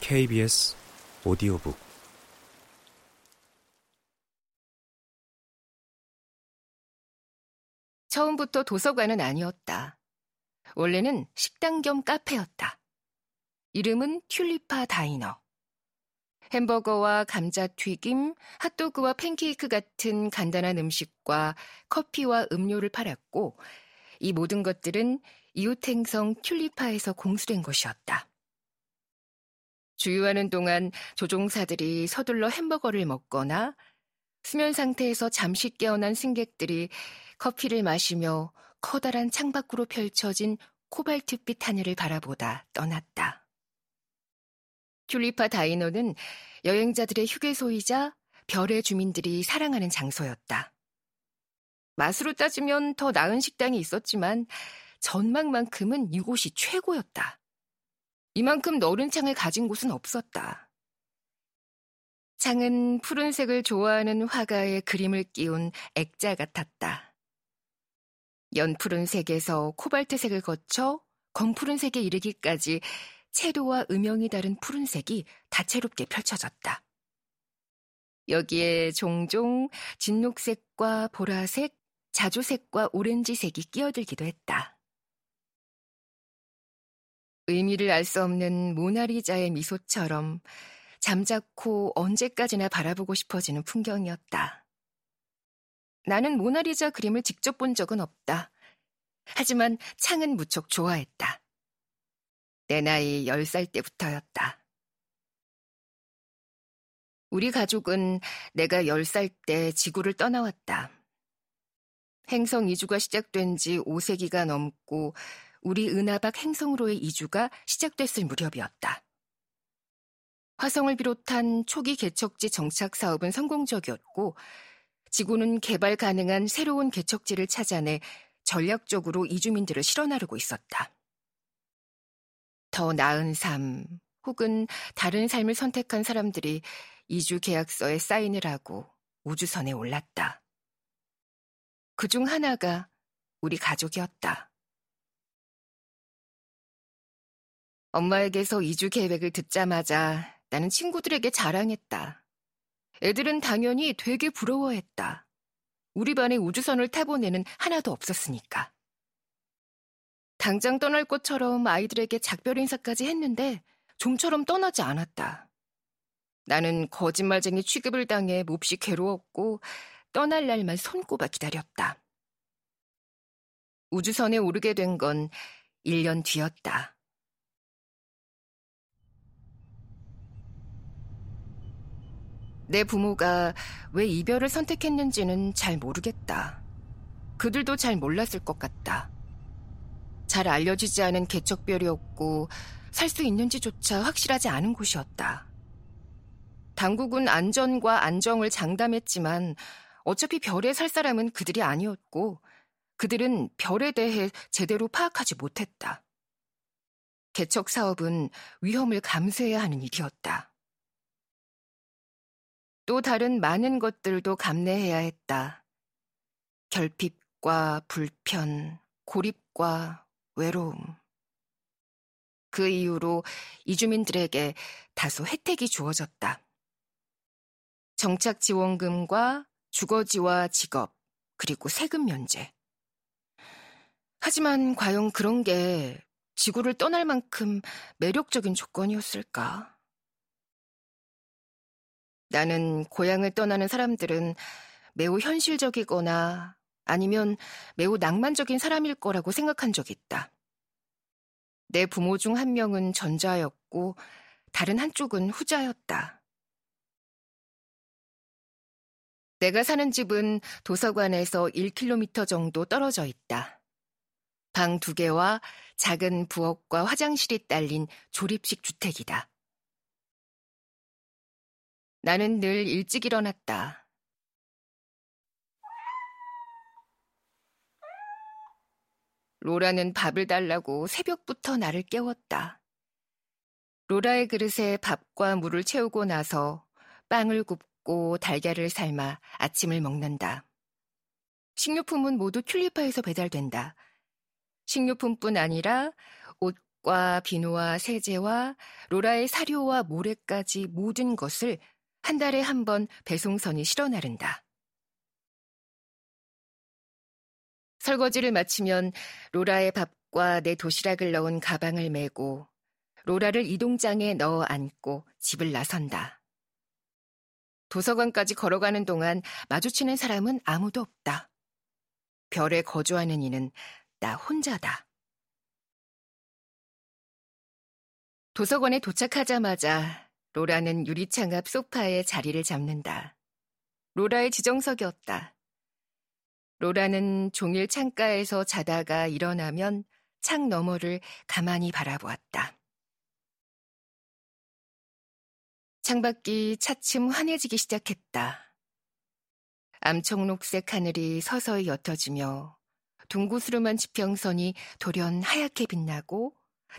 KBS 오디오북 처음부터 도서관은 아니었다. 원래는 식당 겸 카페였다. 이름은 튤리파 다이너. 햄버거와 감자튀김, 핫도그와 팬케이크 같은 간단한 음식과 커피와 음료를 팔았고, 이 모든 것들은 이웃행성 튤리파에서 공수된 것이었다. 주유하는 동안 조종사들이 서둘러 햄버거를 먹거나 수면 상태에서 잠시 깨어난 승객들이 커피를 마시며 커다란 창밖으로 펼쳐진 코발트빛 하늘을 바라보다 떠났다. 튤리파 다이너는 여행자들의 휴게소이자 별의 주민들이 사랑하는 장소였다. 맛으로 따지면 더 나은 식당이 있었지만 전망만큼은 이곳이 최고였다. 이만큼 너른 창을 가진 곳은 없었다. 창은 푸른색을 좋아하는 화가의 그림을 끼운 액자 같았다. 연푸른색에서 코발트색을 거쳐 검푸른색에 이르기까지 채도와 음영이 다른 푸른색이 다채롭게 펼쳐졌다. 여기에 종종 진녹색과 보라색, 자주색과 오렌지색이 끼어들기도 했다. 의미를 알 수 없는 모나리자의 미소처럼 잠자코 언제까지나 바라보고 싶어지는 풍경이었다. 나는 모나리자 그림을 직접 본 적은 없다. 하지만 창은 무척 좋아했다. 내 나이 10살 때부터였다. 우리 가족은 내가 10살 때 지구를 떠나왔다. 행성 이주가 시작된 지 5세기가 넘고 우리 은하박 행성으로의 이주가 시작됐을 무렵이었다. 화성을 비롯한 초기 개척지 정착 사업은 성공적이었고 지구는 개발 가능한 새로운 개척지를 찾아내 전략적으로 이주민들을 실어나르고 있었다. 더 나은 삶 혹은 다른 삶을 선택한 사람들이 이주 계약서에 사인을 하고 우주선에 올랐다. 그 중 하나가 우리 가족이었다. 엄마에게서 이주 계획을 듣자마자 나는 친구들에게 자랑했다. 애들은 당연히 되게 부러워했다. 우리 반에 우주선을 타보내는 하나도 없었으니까. 당장 떠날 것처럼 아이들에게 작별 인사까지 했는데 좀처럼 떠나지 않았다. 나는 거짓말쟁이 취급을 당해 몹시 괴로웠고 떠날 날만 손꼽아 기다렸다. 우주선에 오르게 된 건 1년 뒤였다. 내 부모가 왜 이별을 선택했는지는 잘 모르겠다. 그들도 잘 몰랐을 것 같다. 잘 알려지지 않은 개척별이었고 살 수 있는지조차 확실하지 않은 곳이었다. 당국은 안전과 안정을 장담했지만 어차피 별에 살 사람은 그들이 아니었고 그들은 별에 대해 제대로 파악하지 못했다. 개척 사업은 위험을 감수해야 하는 일이었다. 또 다른 많은 것들도 감내해야 했다. 결핍과 불편, 고립과 외로움. 그 이후로 이주민들에게 다소 혜택이 주어졌다. 정착 지원금과 주거지와 직업, 그리고 세금 면제. 하지만 과연 그런 게 지구를 떠날 만큼 매력적인 조건이었을까? 나는 고향을 떠나는 사람들은 매우 현실적이거나 아니면 매우 낭만적인 사람일 거라고 생각한 적이 있다. 내 부모 중 한 명은 전자였고 다른 한쪽은 후자였다. 내가 사는 집은 도서관에서 1km 정도 떨어져 있다. 방 두 개와 작은 부엌과 화장실이 딸린 조립식 주택이다. 나는 늘 일찍 일어났다. 로라는 밥을 달라고 새벽부터 나를 깨웠다. 로라의 그릇에 밥과 물을 채우고 나서 빵을 굽고 달걀을 삶아 아침을 먹는다. 식료품은 모두 튤리파에서 배달된다. 식료품뿐 아니라 옷과 비누와 세제와 로라의 사료와 모래까지 모든 것을 한 달에 한 번 배송선이 실어 나른다. 설거지를 마치면 로라의 밥과 내 도시락을 넣은 가방을 메고 로라를 이동장에 넣어 안고 집을 나선다. 도서관까지 걸어가는 동안 마주치는 사람은 아무도 없다. 별에 거주하는 이는 나 혼자다. 도서관에 도착하자마자 로라는 유리창 앞 소파에 자리를 잡는다. 로라의 지정석이었다. 로라는 종일 창가에서 자다가 일어나면 창 너머를 가만히 바라보았다. 창밖이 차츰 환해지기 시작했다. 암청록색 하늘이 서서히 옅어지며 둥구스름한 지평선이 돌연 하얗게 빛나고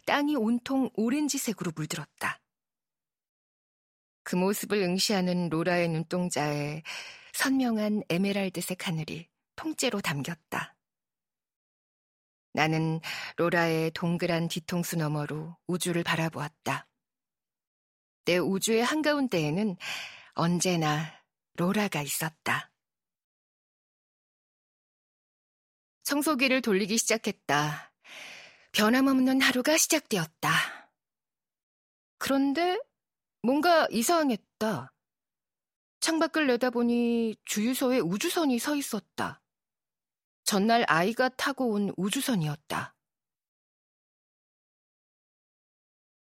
땅이 온통 오렌지색으로 물들었다. 그 모습을 응시하는 로라의 눈동자에 선명한 에메랄드색 하늘이 통째로 담겼다. 나는 로라의 동그란 뒤통수 너머로 우주를 바라보았다. 내 우주의 한가운데에는 언제나 로라가 있었다. 청소기를 돌리기 시작했다. 변함없는 하루가 시작되었다. 그런데 뭔가 이상했다. 창밖을 내다보니 주유소에 우주선이 서 있었다. 전날 아이가 타고 온 우주선이었다.